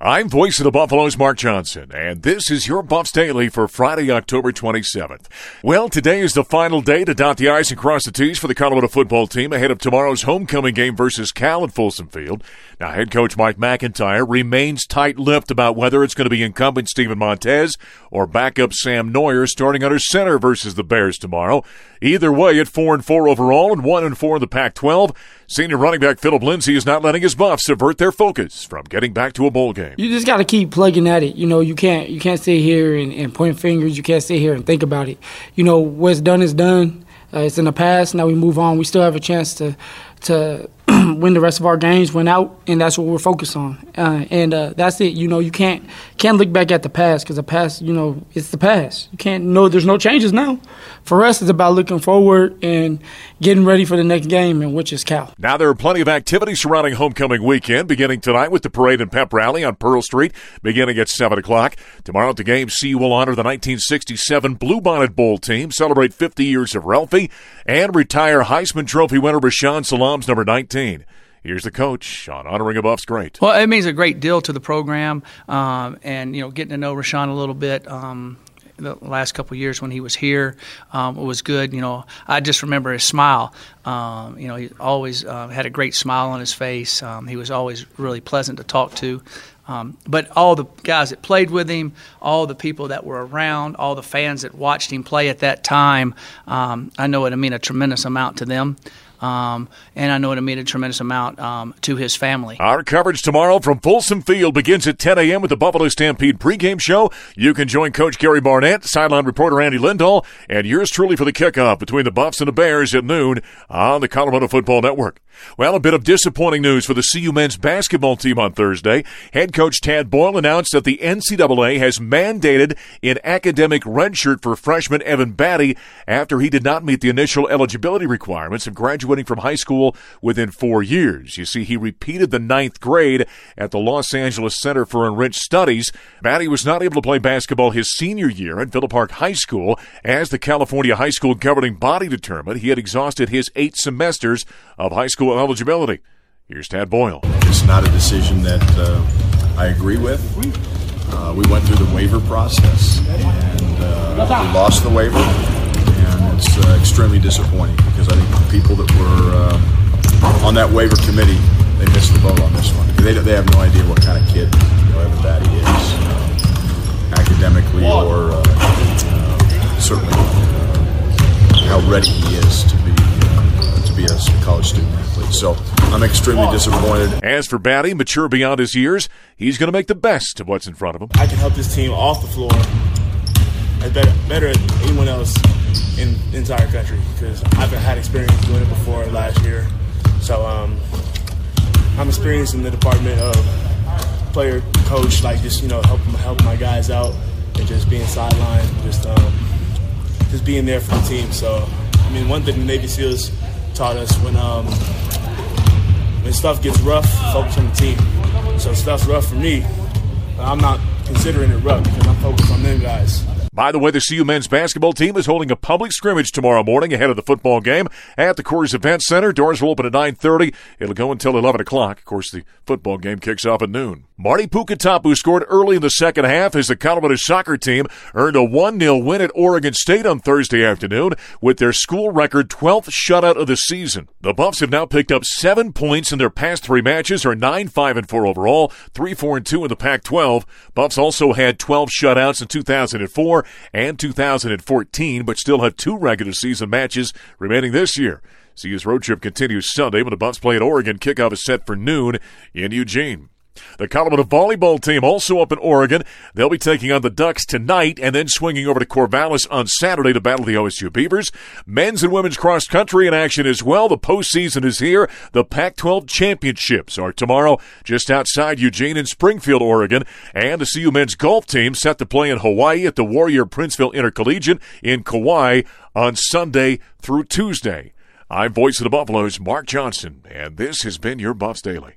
I'm voice of the Buffaloes, Mark Johnson, and this is your Buffs Daily for Friday, October 27th. Well, today is the final day to dot the I's and cross the T's for the Colorado football team ahead of tomorrow's homecoming game versus Cal at Folsom Field. Now, head coach Mike MacIntyre remains tight-lipped about whether it's going to be incumbent Steven Montez or backup Sam Noyer starting under center versus the Bears tomorrow. Either way, at 4 and 4 overall and 1 and 4 in the Pac 12, senior running back Phillip Lindsay is not letting his buffs avert their focus from getting back to a bowl game. You just got to keep plugging at it. You know, you can't you can't sit here and, and point fingers. You can't sit here and think about it. You know, what's done is done. Uh, it's in the past. Now we move on. We still have a chance to to win the rest of our games, win out, and that's what we're focused on. Uh, and uh, that's it. You know, you can't can't look back at the past because the past, you know, it's the past. You can't know there's no changes now. For us, it's about looking forward and getting ready for the next game, and which is Cal. Now there are plenty of activities surrounding homecoming weekend, beginning tonight with the parade and pep rally on Pearl Street, beginning at seven o'clock. Tomorrow at the game, CU will honor the 1967 Bluebonnet Bowl team, celebrate 50 years of Ralphie, and retire Heisman Trophy winner Rashaan Salaam's number 19. Here's the coach on honoring a Buffs great. Well, it means a great deal to the program, um, and you know, getting to know Rashaan a little bit. Um, the last couple years when he was here um, it was good. You know, I just remember his smile. Um, you know, he always uh, had a great smile on his face. Um, he was always really pleasant to talk to. Um, but all the guys that played with him, all the people that were around, all the fans that watched him play at that time, um, I know it meant a tremendous amount to them. Um, and I know it meant a tremendous amount um, to his family. Our coverage tomorrow from Folsom Field begins at 10 a.m. with the Buffalo Stampede pregame show. You can join Coach Gary Barnett, sideline reporter Andy Lindahl, and yours truly for the kickoff between the Buffs and the Bears at noon on the Colorado Football Network. Well, a bit of disappointing news for the CU men's basketball team on Thursday. Head coach Tad Boyle announced that the NCAA has mandated an academic redshirt for freshman Evan Battey after he did not meet the initial eligibility requirements of graduating from high school within four years. You see, he repeated the ninth grade at the Los Angeles Center for Enriched Studies. Battey was not able to play basketball his senior year at Villa Park High School as the California High School governing body determined he had exhausted his eight semesters of high school eligibility. Here's Tad Boyle. It's not a decision that uh, I agree with. uh, we went through the waiver process and uh, we lost the waiver, extremely disappointing because I think the people that were uh, on that waiver committee they missed the boat on this one. They, they have no idea what kind of kid you know, Evan Battey is, uh, academically or uh, uh, certainly how ready he is to be to be a college student athlete. So I'm extremely disappointed. As for Battey, mature beyond his years, he's going to make the best of what's in front of him. I can help this team off the floor better, better than anyone else in the entire country because I've had experience doing it before last year. So um, I'm experienced in the department of player coach, like just you know helping help my guys out and just being sideline, just um, just being there for the team. So I mean, one thing the Navy SEALs taught us when um, when stuff gets rough, focus on the team. So stuff's rough for me. But I'm not considering it rough because I'm focused on them guys. By the way, the CU men's basketball team is holding a public scrimmage tomorrow morning ahead of the football game at the Coors Event Center. Doors will open at 9.30. It'll go until 11 o'clock. Of course, the football game kicks off at noon. Marty Pukatapu scored early in the second half as the Colorado soccer team earned a 1-0 win at Oregon State on Thursday afternoon with their school record 12th shutout of the season. The Buffs have now picked up seven points in their past three matches, are 9-5-4 overall, 3-4-2 in the Pac-12. Buffs also had 12 shutouts in 2004 and 2014, but still have two regular season matches remaining this year. CU's road trip continues Sunday when the Buffs play at Oregon. Kickoff is set for noon in Eugene. The Colorado volleyball team also up in Oregon. They'll be taking on the Ducks tonight and then swinging over to Corvallis on Saturday to battle the OSU Beavers. Men's and women's cross country in action as well. The postseason is here. The Pac 12 championships are tomorrow just outside Eugene in Springfield, Oregon. And the CU men's golf team set to play in Hawaii at the Warrior Princeville Intercollegiate in Kauai on Sunday through Tuesday. I'm Voice of the Buffaloes, Mark Johnson, and this has been your Buffs Daily.